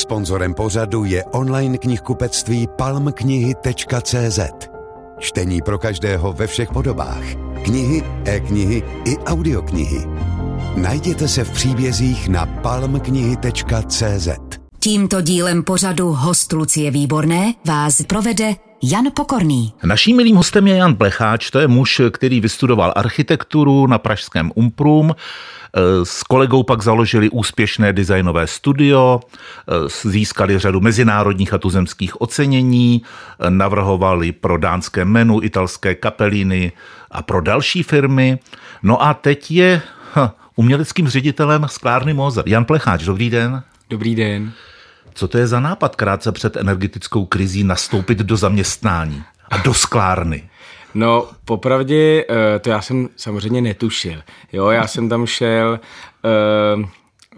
Sponzorem pořadu je online knihkupectví palmknihy.cz. Čtení pro každého ve všech podobách. Knihy, e-knihy i audioknihy. Najděte se v příbězích na palmknihy.cz. Tímto dílem pořadu host Lucie Výborné vás provede Jan Pokorný. Naším milým hostem je Jan Plecháč, to je muž, který vystudoval architekturu na pražském Umprum, s kolegou pak založili úspěšné designové studio, získali řadu mezinárodních a tuzemských ocenění, navrhovali pro dánské menu, italské kapelíny a pro další firmy. No a teď je ha, uměleckým ředitelem sklárny Mozer. Jan Plecháč, dobrý den. Dobrý den. Co to je za nápad krátce před energetickou krizí nastoupit do zaměstnání a do sklárny? No, popravdě, eh, to já jsem samozřejmě netušil. Jo, já jsem tam šel uh,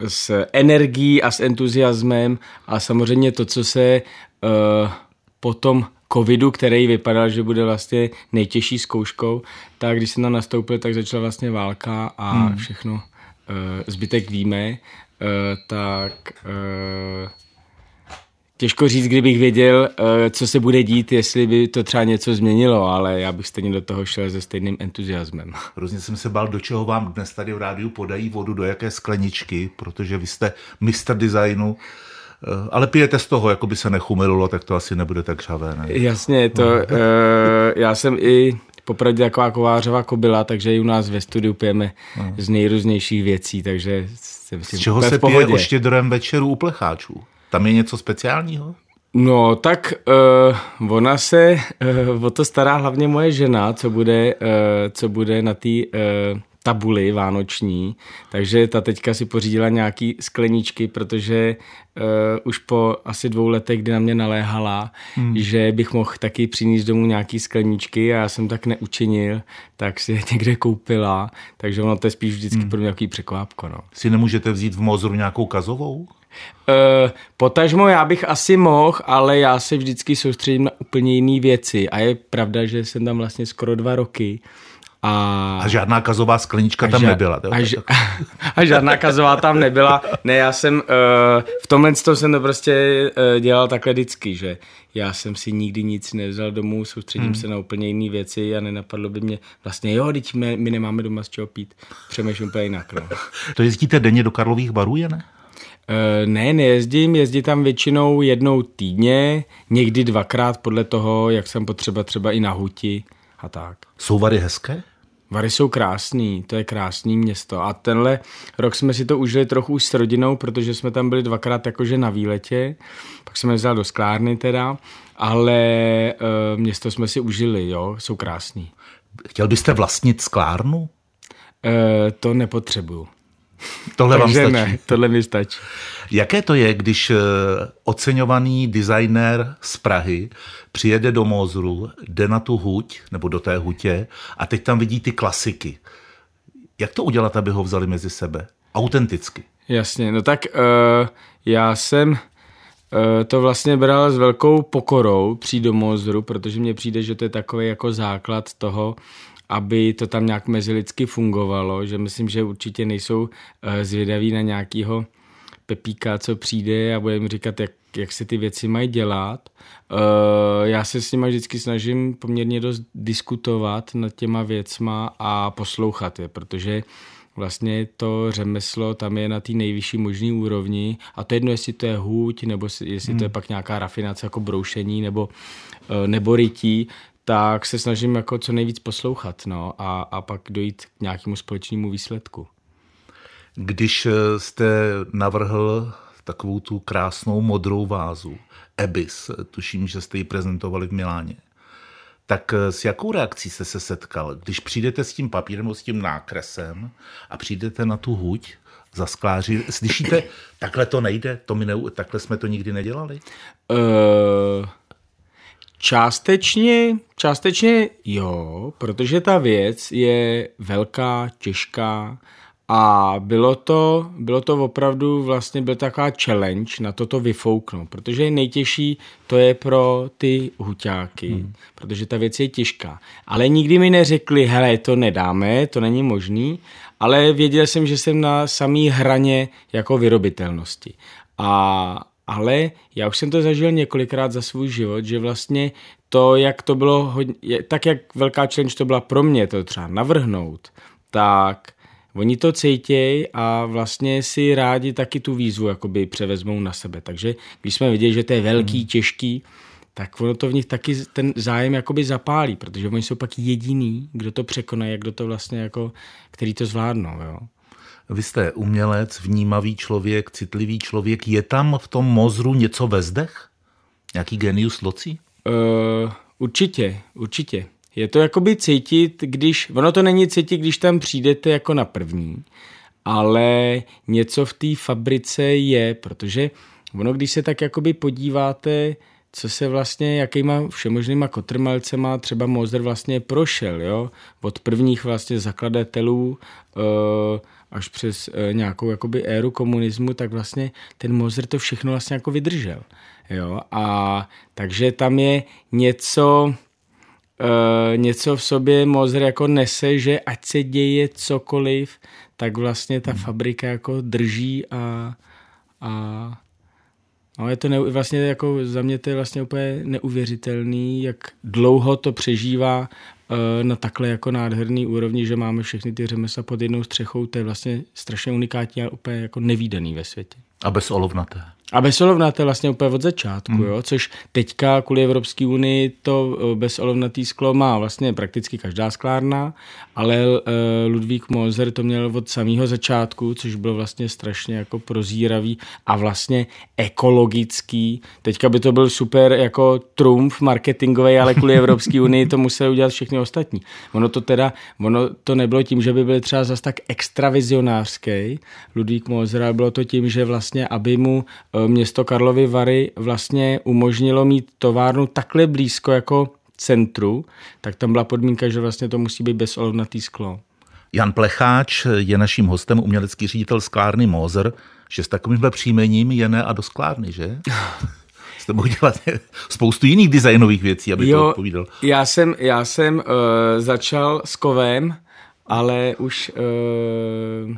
s energií a s entuziasmem a samozřejmě to, co se uh, potom covidu, který vypadal, že bude vlastně nejtěžší zkouškou, tak když jsem tam nastoupil, tak začala vlastně válka a hmm. všechno zbytek víme, tak Těžko říct, kdybych věděl, eh, co se bude dít, jestli by to třeba něco změnilo, ale já bych stejně do toho šel se stejným entuziasmem. Hrozně jsem se bál, do čeho vám dnes tady v rádiu podají vodu, do jaké skleničky, protože vy jste mistr designu. Eh, ale pijete z toho, jako by se nechumililo, tak to asi nebude tak žhavé. Ne? Jasně, to, no. uh, já jsem i popravdě taková kovářová kobila, takže i u nás ve studiu pijeme no. z nejrůznějších věcí, takže si myslím, Z čeho se pije o štědrém večeru u plecháčů? Tam je něco speciálního? No, tak uh, ona se uh, o to stará hlavně moje žena, co bude, uh, co bude na té uh, tabuli vánoční, takže ta teďka si pořídila nějaký skleničky, protože uh, už po asi dvou letech, kdy na mě naléhala, hmm. že bych mohl taky přinést domů nějaký skleničky a já jsem tak neučinil, tak si je někde koupila, takže ono to je spíš vždycky hmm. pro mě nějaký překvápko. No. Si nemůžete vzít v Mozru nějakou kazovou? Uh, potažmo já bych asi mohl, ale já se vždycky soustředím na úplně jiné věci a je pravda, že jsem tam vlastně skoro dva roky. A, a žádná kazová sklenička tam ža- nebyla. A, ž- a žádná kazová tam nebyla. Ne, já jsem uh, v tomhle to jsem to prostě uh, dělal takhle vždycky, že já jsem si nikdy nic nevzal domů, soustředím hmm. se na úplně jiné věci a nenapadlo by mě vlastně, jo, teď my, my nemáme doma z čeho pít. Přemýšlím úplně jinak. No. To jezdíte denně do Karlových barů, je ne? Eh, ne, nejezdím, jezdím tam většinou jednou týdně, někdy dvakrát podle toho, jak jsem potřeba třeba i na huti a tak. Jsou Vary hezké? Vary jsou krásný, to je krásný město. A tenhle rok jsme si to užili trochu už s rodinou, protože jsme tam byli dvakrát jakože na výletě, pak jsme vzali do sklárny teda, ale e, město jsme si užili, jo, jsou krásný. Chtěl byste vlastnit sklárnu? E, to nepotřebuju. Tohle vám stačí. ne, tohle mi stačí. Jaké to je, když eh, oceňovaný designér z Prahy přijede do Mozru, jde na tu huť, nebo do té hutě a teď tam vidí ty klasiky. Jak to udělat, aby ho vzali mezi sebe? Autenticky. Jasně, no tak uh, já jsem uh, to vlastně bral s velkou pokorou přijít do Mozru, protože mně přijde, že to je takový jako základ toho, aby to tam nějak mezilidsky fungovalo, že myslím, že určitě nejsou eh, zvědaví na nějakýho Pepíka, co přijde a bude mi říkat, jak, jak se ty věci mají dělat. Eh, já se s nimi vždycky snažím poměrně dost diskutovat nad těma věcma a poslouchat je, protože vlastně to řemeslo tam je na té nejvyšší možné úrovni a to jedno, jestli to je hůť, nebo jestli hmm. to je hmm. pak nějaká rafinace jako broušení nebo, eh, nebo rytí, tak se snažím jako co nejvíc poslouchat no, a, a pak dojít k nějakému společnému výsledku. Když eh, jste navrhl takovou tu krásnou modrou vázu, Ebis, tuším, že jste ji prezentovali v Miláně, tak eh, s jakou reakcí jste se setkal? Když přijdete s tím papírem, s tím nákresem a přijdete na tu huť za skláři, slyšíte, takhle to nejde, to my ne, takhle jsme to nikdy nedělali? Uh... Částečně, částečně jo, protože ta věc je velká, těžká a bylo to, bylo to opravdu vlastně byl taková challenge na toto vyfouknout, protože nejtěžší to je pro ty huťáky, hmm. protože ta věc je těžká. Ale nikdy mi neřekli, hele, to nedáme, to není možný, ale věděl jsem, že jsem na samý hraně jako vyrobitelnosti. A ale já už jsem to zažil několikrát za svůj život, že vlastně to, jak to bylo hodně, tak jak velká challenge to byla pro mě, to třeba navrhnout, tak oni to cítějí a vlastně si rádi taky tu výzvu jakoby převezmou na sebe. Takže když jsme viděli, že to je velký, hmm. těžký, tak ono to v nich taky ten zájem jakoby zapálí, protože oni jsou pak jediný, kdo to překoná, kdo to vlastně jako, který to zvládnou, jo. Vy jste umělec, vnímavý člověk, citlivý člověk. Je tam v tom mozru něco ve zdech? Nějaký genius loci? Uh, určitě, určitě. Je to jakoby cítit, když, ono to není cítit, když tam přijdete jako na první, ale něco v té fabrice je, protože ono, když se tak jakoby podíváte, co se vlastně, jakýma všemožnýma kotrmelcema třeba Mozer vlastně prošel, jo? Od prvních vlastně zakladatelů uh, až přes uh, nějakou jakoby éru komunismu, tak vlastně ten Mozer to všechno vlastně jako vydržel, jo? A takže tam je něco, uh, něco v sobě Mozer jako nese, že ať se děje cokoliv, tak vlastně ta fabrika jako drží a, a No, je to ne, vlastně jako za mě to je vlastně úplně neuvěřitelný, jak dlouho to přežívá na takhle jako nádherný úrovni, že máme všechny ty řemesla pod jednou střechou, to je vlastně strašně unikátní a úplně jako nevýdaný ve světě. A bez olovnaté. A je vlastně úplně od začátku, hmm. jo? což teďka kvůli Evropské unii to eh, bezolovnatý sklo má vlastně prakticky každá sklárna, ale uh, Ludvík Moser to měl od samého začátku, což bylo vlastně strašně jako prozíravý a vlastně ekologický. Teďka by to byl super jako trumf marketingový, ale kvůli Evropské unii to museli udělat všechny ostatní. Ono to teda, ono to nebylo tím, že by byl třeba zas tak extravizionářský Ludvík Moser, ale bylo to tím, že vlastně, aby mu uh, město Karlovy Vary vlastně umožnilo mít továrnu takhle blízko jako centru, tak tam byla podmínka, že vlastně to musí být bezolovnatý sklo. Jan Plecháč je naším hostem, umělecký ředitel sklárny Mozer, že s takovýmhle příjmením je ne a do sklárny, že? Jste mohl dělat spoustu jiných designových věcí, aby jo, to odpovídal. Já jsem, já jsem uh, začal s kovem, ale už uh,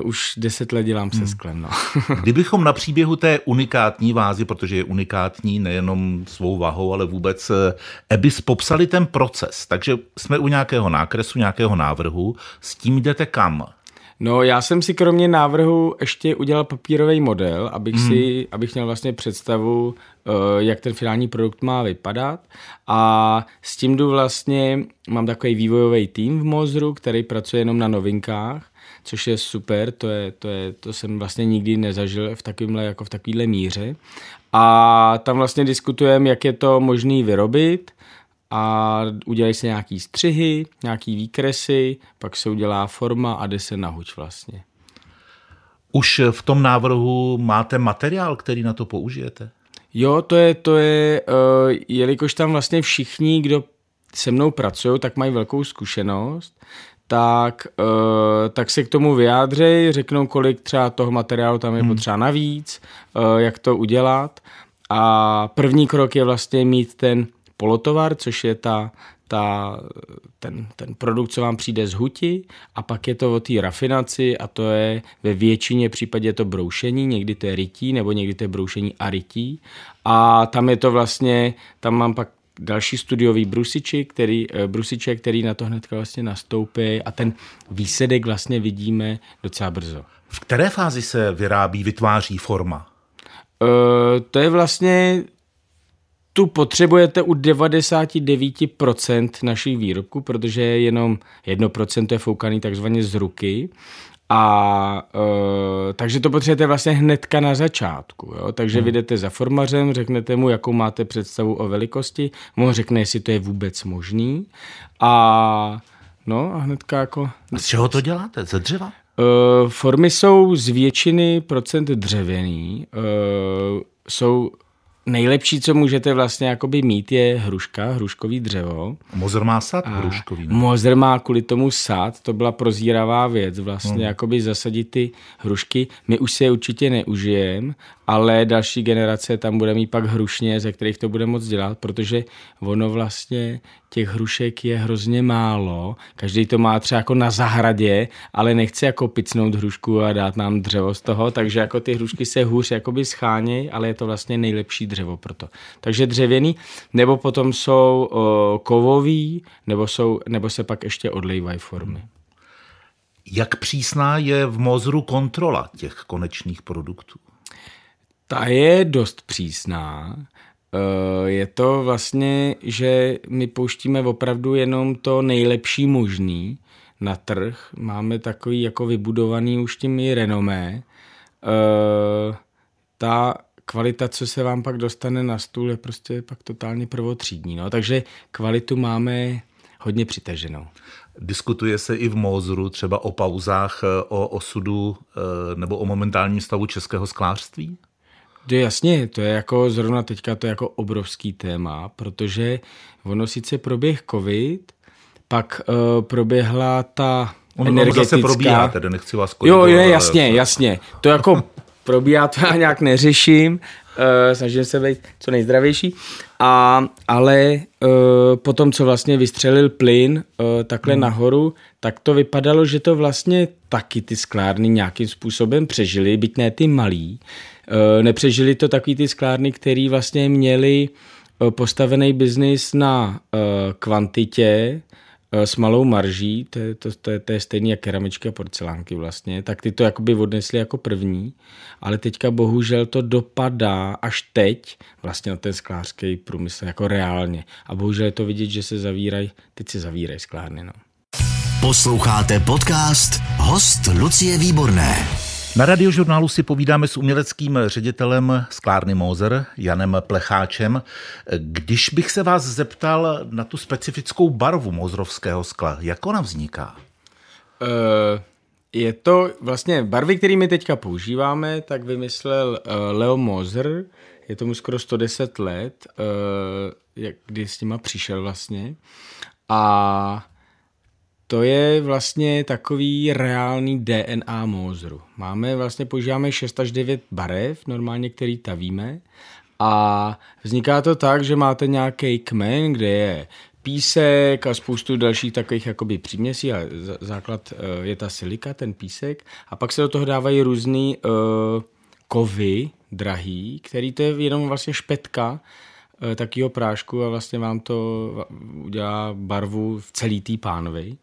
Uh, už deset let dělám se hmm. sklem. No. Kdybychom na příběhu té unikátní vázy, protože je unikátní nejenom svou vahou, ale vůbec eh, Ebis popsali ten proces, takže jsme u nějakého nákresu, nějakého návrhu, s tím jdete kam? No, já jsem si kromě návrhu ještě udělal papírový model, abych, hmm. si, abych měl vlastně představu, eh, jak ten finální produkt má vypadat. A s tím jdu vlastně, mám takový vývojový tým v Mozru, který pracuje jenom na novinkách což je super, to, je, to, je, to jsem vlastně nikdy nezažil v takovémhle, jako v takovéhle míře. A tam vlastně diskutujeme, jak je to možné vyrobit a udělají se nějaký střihy, nějaký výkresy, pak se udělá forma a jde se na huč vlastně. Už v tom návrhu máte materiál, který na to použijete? Jo, to je, to je, uh, jelikož tam vlastně všichni, kdo se mnou pracují, tak mají velkou zkušenost, tak, uh, tak se k tomu vyjádřej, řeknou, kolik třeba toho materiálu tam je hmm. potřeba navíc, uh, jak to udělat. A první krok je vlastně mít ten polotovar, což je ta, ta, ten, ten produkt, co vám přijde z huti a pak je to o té rafinaci a to je ve většině případě to broušení, někdy to je rytí nebo někdy to je broušení a rytí a tam je to vlastně, tam mám pak další studiový brusiči, který, eh, brusiče, který na to hnedka vlastně nastoupí a ten výsledek vlastně vidíme docela brzo. V které fázi se vyrábí, vytváří forma? Uh, to je vlastně tu potřebujete u 99% našich výrobků, protože jenom 1% je foukaný takzvaně z ruky a uh, takže to potřebujete vlastně hnedka na začátku. Jo? Takže hmm. vydete za formařem, řeknete mu, jakou máte představu o velikosti, mu řekne, jestli to je vůbec možný. A no a hnedka jako... A z čeho to děláte? Ze dřeva? Uh, formy jsou z většiny procent dřevěný. Uh, jsou nejlepší, co můžete vlastně jakoby mít, je hruška, hruškový dřevo. Mozer má sad hruškový. Ne? Mozer má kvůli tomu sad, to byla prozíravá věc, vlastně hmm. jakoby zasadit ty hrušky. My už si je určitě neužijeme, ale další generace tam bude mít pak hrušně, ze kterých to bude moc dělat, protože ono vlastně těch hrušek je hrozně málo. Každý to má třeba jako na zahradě, ale nechce jako picnout hrušku a dát nám dřevo z toho, takže jako ty hrušky se hůř jakoby schánějí, ale je to vlastně nejlepší dřevo pro to. Takže dřevěný, nebo potom jsou o, kovový, nebo, jsou, nebo se pak ještě odlejvají formy. Jak přísná je v Mozru kontrola těch konečných produktů? Ta je dost přísná. Eh, je to vlastně, že my pouštíme opravdu jenom to nejlepší možný na trh. Máme takový jako vybudovaný už tím i renomé. Eh, ta kvalita, co se vám pak dostane na stůl, je prostě pak totálně prvotřídní. No. Takže kvalitu máme hodně přitaženou. Diskutuje se i v Mózru třeba o pauzách, eh, o osudu nebo o momentálním stavu českého sklářství? To jasně, to je jako zrovna teďka to je jako obrovský téma, protože ono sice proběh covid, pak uh, proběhla ta on, energetická... Zase probíhá, tedy nechci vás Jo, je, jasně, ale... jasně. To jako probíhá, to já nějak neřeším, uh, snažím se být co nejzdravější, a, ale uh, potom, co vlastně vystřelil plyn uh, takhle hmm. nahoru, tak to vypadalo, že to vlastně taky ty sklárny nějakým způsobem přežili, byť ne ty malý, nepřežili to takový ty sklárny, který vlastně měli eh, postavený biznis na eh, kvantitě, s malou marží, to je, to, to, je, to je stejný jak keramičky a porcelánky vlastně, tak ty to jakoby odnesli jako první, ale teďka bohužel to dopadá až teď vlastně na ten sklářský průmysl jako reálně. A bohužel je to vidět, že se zavírají, teď se zavírají sklárny. No. Posloucháte podcast Host Lucie Výborné. Na radiožurnálu si povídáme s uměleckým ředitelem sklárny Mozer, Janem Plecháčem. Když bych se vás zeptal na tu specifickou barvu mozrovského skla, jak ona vzniká? Uh, je to vlastně barvy, které my teďka používáme, tak vymyslel uh, Leo Mozer, je tomu skoro 110 let, jak, kdy s nima přišel vlastně. A to je vlastně takový reálný DNA mózru. Máme vlastně, používáme 6 až 9 barev, normálně, který tavíme a vzniká to tak, že máte nějaký kmen, kde je písek a spoustu dalších takových jakoby příměsí a základ eh, je ta silika, ten písek a pak se do toho dávají různý uh, kovy drahý, který to je jenom vlastně špetka uh, takového prášku a vlastně vám to udělá barvu v celý tý pánovi.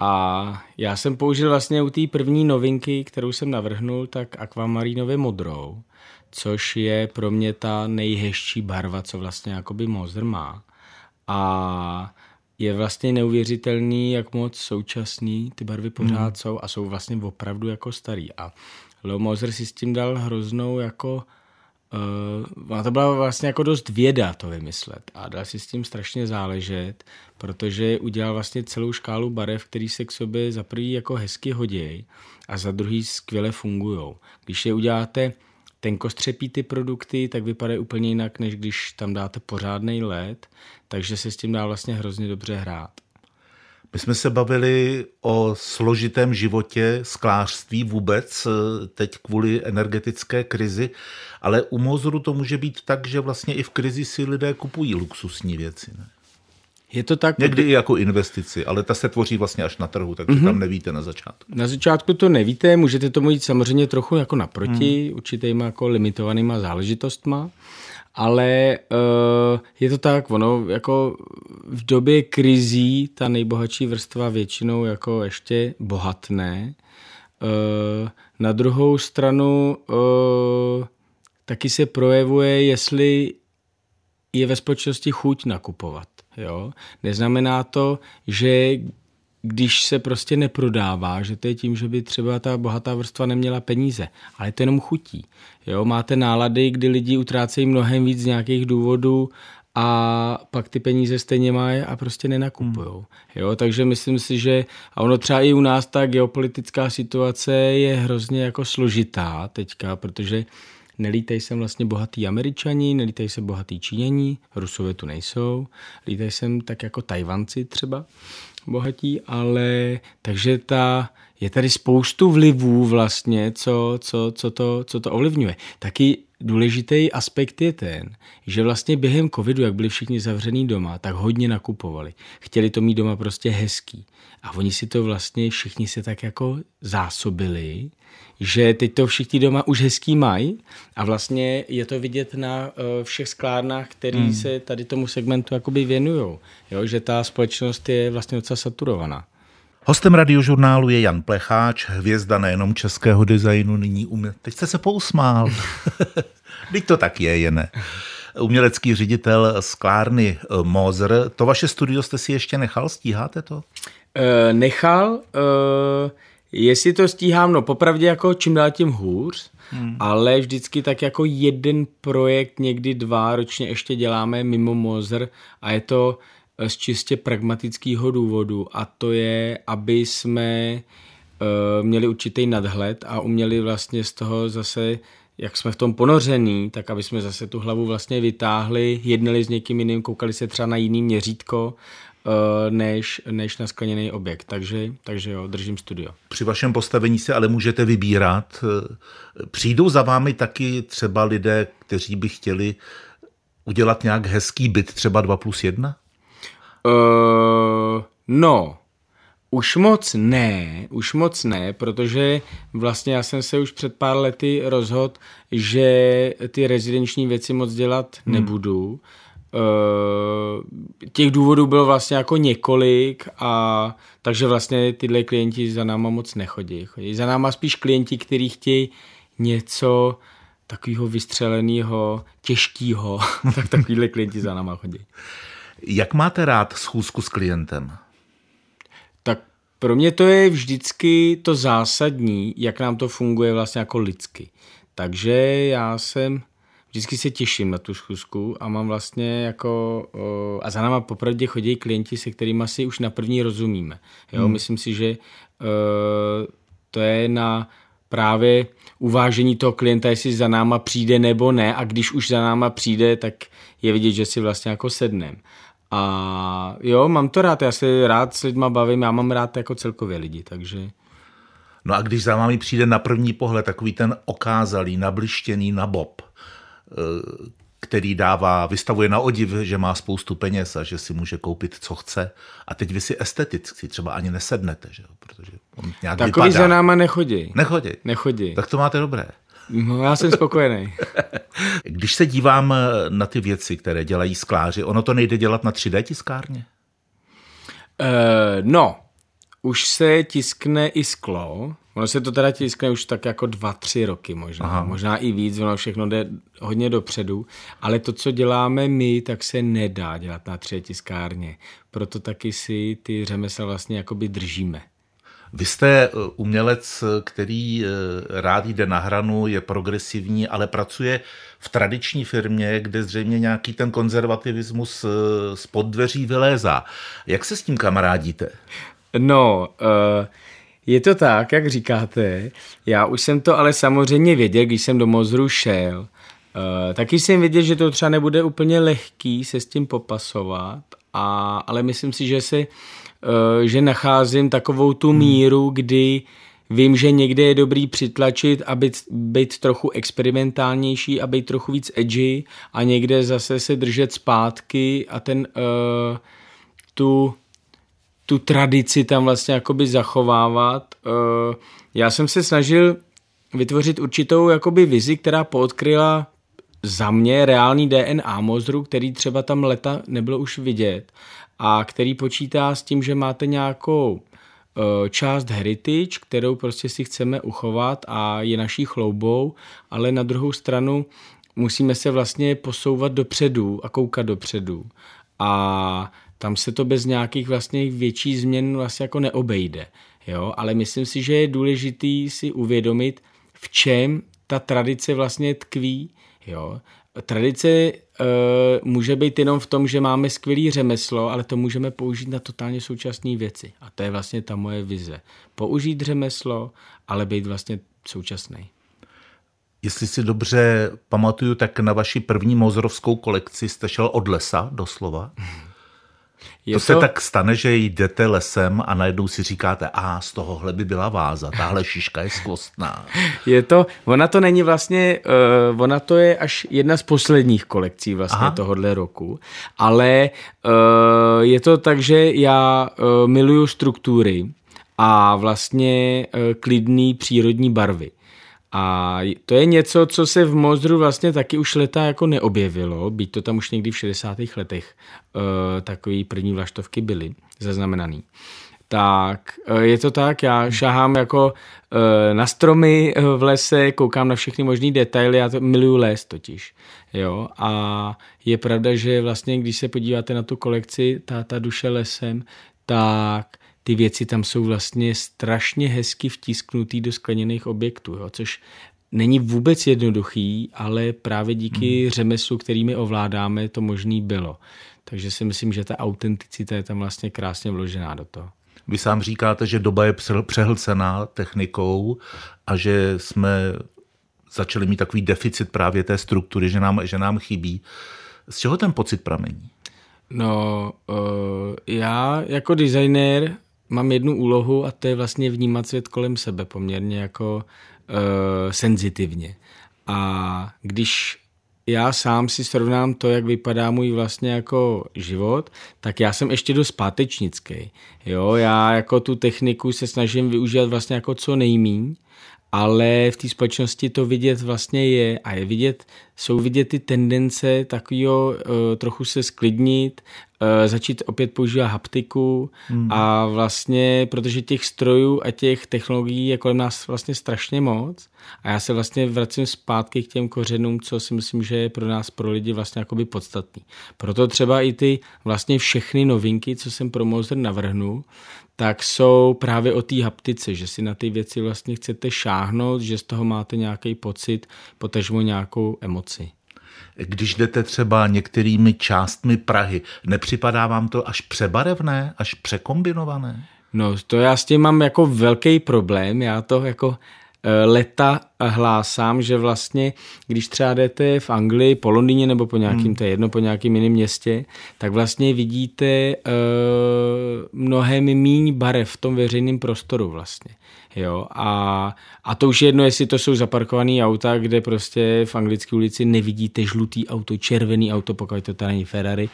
A já jsem použil vlastně u té první novinky, kterou jsem navrhnul, tak akvamarinově modrou, což je pro mě ta nejhezčí barva, co vlastně jakoby Mozer má. A je vlastně neuvěřitelný, jak moc současný ty barvy pořád hmm. jsou a jsou vlastně opravdu jako starý. A Leo Moser si s tím dal hroznou jako Uh, to byla vlastně jako dost věda to vymyslet a dal si s tím strašně záležet, protože udělal vlastně celou škálu barev, který se k sobě za prvý jako hezky hodějí a za druhý skvěle fungují. Když je uděláte tenkostřepí ty produkty, tak vypadají úplně jinak, než když tam dáte pořádný led, takže se s tím dá vlastně hrozně dobře hrát. My jsme se bavili o složitém životě sklářství vůbec, eh, teď kvůli energetické krizi, ale u Mozru to může být tak, že vlastně i v krizi si lidé kupují luxusní věci. Ne? Je to tak? Někdy i jako investici, ale ta se tvoří vlastně až na trhu, takže mm-hmm. tam nevíte na začátku. Na začátku to nevíte, můžete tomu jít samozřejmě trochu jako naproti, mm. určitýma jako limitovanýma záležitostma, ale uh, je to tak, ono jako v době krizí ta nejbohatší vrstva většinou jako ještě bohatné. Uh, na druhou stranu uh, taky se projevuje, jestli je ve společnosti chuť nakupovat. Jo? Neznamená to, že když se prostě neprodává, že to je tím, že by třeba ta bohatá vrstva neměla peníze, ale to jenom chutí. Jo? Máte nálady, kdy lidi utrácejí mnohem víc z nějakých důvodů a pak ty peníze stejně mají a prostě nenakupují. Hmm. Jo, takže myslím si, že a ono třeba i u nás ta geopolitická situace je hrozně jako složitá teďka, protože nelítají sem vlastně bohatý američani, nelítají sem bohatý číňani, rusové tu nejsou, lítají sem tak jako tajvanci třeba bohatí, ale takže ta, je tady spoustu vlivů vlastně, co, co, co, to, co to ovlivňuje. Taky důležitý aspekt je ten, že vlastně během covidu, jak byli všichni zavřený doma, tak hodně nakupovali. Chtěli to mít doma prostě hezký. A oni si to vlastně všichni se tak jako zásobili, že teď to všichni doma už hezký mají a vlastně je to vidět na uh, všech sklárnách, které hmm. se tady tomu segmentu jakoby věnují. Jo, že ta společnost je vlastně docela saturovaná. Hostem radiožurnálu je Jan Plecháč, hvězda nejenom českého designu, nyní umě... Teď jste se pousmál. Teď to tak je, je ne. Umělecký ředitel sklárny eh, Mozer. To vaše studio jste si ještě nechal? Stíháte to? E, nechal. E, jestli to stíhám, no popravdě jako čím dál tím hůř, hmm. ale vždycky tak jako jeden projekt, někdy dva ročně ještě děláme mimo Mozer a je to z čistě pragmatického důvodu a to je, aby jsme uh, měli určitý nadhled a uměli vlastně z toho zase jak jsme v tom ponořený, tak aby jsme zase tu hlavu vlastně vytáhli, jednali s někým jiným, koukali se třeba na jiný měřítko, eh, než, než na skleněný objekt. Takže, takže jo, držím studio. Při vašem postavení se ale můžete vybírat. Přijdou za vámi taky třeba lidé, kteří by chtěli udělat nějak hezký byt, třeba 2 plus 1? Uh, no, už moc ne, už moc ne, protože vlastně já jsem se už před pár lety rozhodl, že ty rezidenční věci moc dělat hmm. nebudu. Uh, těch důvodů bylo vlastně jako několik a takže vlastně tyhle klienti za náma moc nechodí. Chodí za náma spíš klienti, kteří chtějí něco takového vystřeleného, těžkého, tak takovýhle klienti za náma chodí. Jak máte rád schůzku s klientem? Tak pro mě to je vždycky to zásadní, jak nám to funguje vlastně jako lidsky. Takže já jsem vždycky se těším na tu schůzku a mám vlastně jako, a za náma popravdě chodí klienti, se kterými si už na první rozumíme. Jo, hmm. myslím si, že to je na právě uvážení toho klienta, jestli za náma přijde nebo ne a když už za náma přijde, tak je vidět, že si vlastně jako sednem. A jo, mám to rád, já se rád s lidma bavím, já mám rád jako celkově lidi, takže... No a když za vámi přijde na první pohled takový ten okázalý, nablištěný nabob, eh, který dává, vystavuje na odiv, že má spoustu peněz a že si může koupit, co chce. A teď vy si esteticky třeba ani nesednete, že jo? protože on nějak Takový vypadá. za náma nechodí. Nechodí? Nechodí. Tak to máte dobré. No, já jsem spokojený. Když se dívám eh, na ty věci, které dělají skláři, ono to nejde dělat na 3D tiskárně? Uh, no, už se tiskne i sklo. Ono se to teda tiskne už tak jako dva, tři roky možná. Aha. Možná i víc, ono všechno jde hodně dopředu. Ale to, co děláme my, tak se nedá dělat na 3D tiskárně. Proto taky si ty řemesla vlastně jakoby držíme. Vy jste eh, umělec, který eh, rád jde na hranu, je progresivní, ale pracuje v tradiční firmě, kde zřejmě nějaký ten konzervativismus eh, dveří vylézá. Jak se s tím kamarádíte? No, je to tak, jak říkáte. Já už jsem to ale samozřejmě věděl, když jsem do Mozru šel. Taky jsem věděl, že to třeba nebude úplně lehký se s tím popasovat, a, ale myslím si, že Eh, že nacházím takovou tu hmm. míru, kdy vím, že někde je dobrý přitlačit a být, být trochu experimentálnější a být trochu víc edgy a někde zase se držet zpátky a ten uh, tu, tu tradici tam vlastně jakoby zachovávat. Uh, já jsem se snažil vytvořit určitou jakoby vizi, která podkryla za mě reálný DNA mozru, který třeba tam leta nebylo už vidět a který počítá s tím, že máte nějakou e, část heritage, kterou prostě si chceme uchovat a je naší chloubou, ale na druhou stranu musíme se vlastně posouvat dopředu a koukat dopředu. A tam se to bez nějakých vlastně větších změn vlastně jako neobejde. Jo? Ale myslím si, že je důležitý si uvědomit, v čem ta tradice vlastně tkví. Jo? Tradice uh, může být jenom v tom, že máme skvělý řemeslo, ale to můžeme použít na totálně současné věci. A to je vlastně ta moje vize. Použít řemeslo, ale být vlastně současný. Jestli si dobře pamatuju, tak na vaši první mozrovskou kolekci jste šel od lesa, doslova. Je to, to se tak stane, že jdete lesem a najednou si říkáte, a z tohohle by byla váza, tahle šiška je skvostná. Je to, ona to není vlastně, uh, ona to je až jedna z posledních kolekcí vlastně Aha. tohohle roku, ale uh, je to tak, že já uh, miluju struktury a vlastně uh, klidný přírodní barvy. A to je něco, co se v Mozdru vlastně taky už leta jako neobjevilo, byť to tam už někdy v 60. letech uh, takový první vlaštovky byly zaznamenaný. Tak uh, je to tak, já šahám jako uh, na stromy v lese, koukám na všechny možné detaily, já to miluju les totiž. Jo? A je pravda, že vlastně, když se podíváte na tu kolekci, ta, ta duše lesem, tak ty věci tam jsou vlastně strašně hezky vtisknutý do skleněných objektů, jo, což není vůbec jednoduchý, ale právě díky hmm. řemeslu, kterými ovládáme, to možný bylo. Takže si myslím, že ta autenticita je tam vlastně krásně vložená do toho. Vy sám říkáte, že doba je přehlcená technikou a že jsme začali mít takový deficit právě té struktury, že nám, že nám chybí. Z čeho ten pocit pramení? No, uh, já jako designér mám jednu úlohu a to je vlastně vnímat svět kolem sebe poměrně jako uh, senzitivně. A když já sám si srovnám to, jak vypadá můj vlastně jako život, tak já jsem ještě dost pátečnický. Jo, já jako tu techniku se snažím využívat vlastně jako co nejmíň ale v té společnosti to vidět vlastně je a je vidět, jsou vidět ty tendence takového uh, trochu se sklidnit, uh, začít opět používat haptiku hmm. a vlastně, protože těch strojů a těch technologií je kolem nás vlastně strašně moc a já se vlastně vracím zpátky k těm kořenům, co si myslím, že je pro nás, pro lidi vlastně jakoby podstatný. Proto třeba i ty vlastně všechny novinky, co jsem pro Mozer navrhnul, tak jsou právě o té haptice, že si na ty věci vlastně chcete šáhnout, že z toho máte nějaký pocit, potažmo nějakou emoci. Když jdete třeba některými částmi Prahy, nepřipadá vám to až přebarevné, až překombinované? No to já s tím mám jako velký problém, já to jako leta hlásám, že vlastně, když třeba jdete v Anglii po Londýně nebo po nějakým, hmm. to je jedno, po nějakým jiném městě, tak vlastně vidíte uh, mnohem míň barev v tom veřejném prostoru vlastně. Jo, a, a to už jedno, jestli to jsou zaparkované auta, kde prostě v anglické ulici nevidíte žlutý auto, červený auto, pokud to tady není Ferrari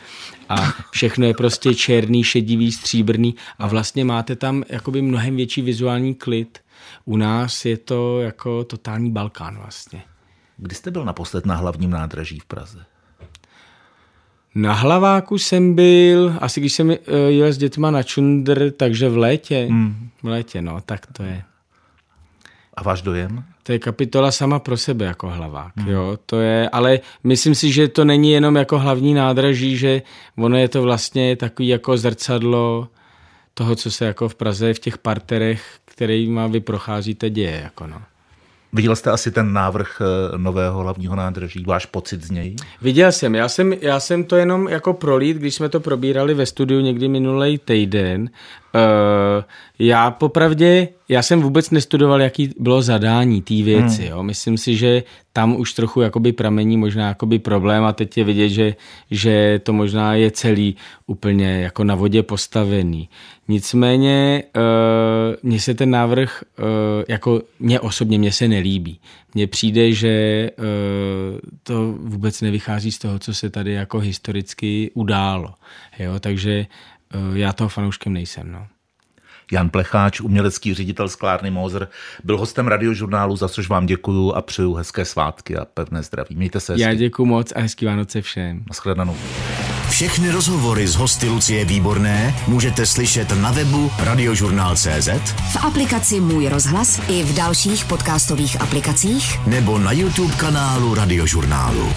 a všechno je prostě černý, šedivý, stříbrný a vlastně máte tam jakoby mnohem větší vizuální klid u nás je to jako totální Balkán vlastně. Kdy jste byl naposled na hlavním nádraží v Praze? Na Hlaváku jsem byl, asi když jsem eh, jel s dětma na Čundr, takže v létě. Hmm. V létě, no, tak to je. A váš dojem? To je kapitola sama pro sebe jako hlavák, hmm. jo, to je, ale myslím si, že to není jenom jako hlavní nádraží, že ono je to vlastně takový jako zrcadlo toho, co se jako v Praze v těch parterech kterýma vy procházíte, děje. Jako no. Viděl jste asi ten návrh eh, nového hlavního nádraží, váš pocit z něj? Viděl jsem, já jsem, já jsem to jenom jako prolít, když jsme to probírali ve studiu někdy minulý týden. Uh, já popravdě, já jsem vůbec nestudoval, jaký bylo zadání té věci. Hmm. Jo. Myslím si, že tam už trochu jakoby pramení možná jakoby problém a teď je vidět, že, že to možná je celý úplně jako na vodě postavený. Nicméně uh, mně se ten návrh, uh, jako mě osobně, mně se nelíbí. Mně přijde, že uh, to vůbec nevychází z toho, co se tady jako historicky událo. Jo? Takže uh, já toho fanouškem nejsem. No. Jan Plecháč, umělecký ředitel sklárny Mozer, byl hostem radiožurnálu, za což vám děkuju a přeju hezké svátky a pevné zdraví. Mějte se hezky. Já děkuju moc a hezký Vánoce všem. Naschledanou. Všechny rozhovory z hosty Lucie Výborné můžete slyšet na webu radiožurnál.cz v aplikaci Můj rozhlas i v dalších podcastových aplikacích nebo na YouTube kanálu Radiožurnálu.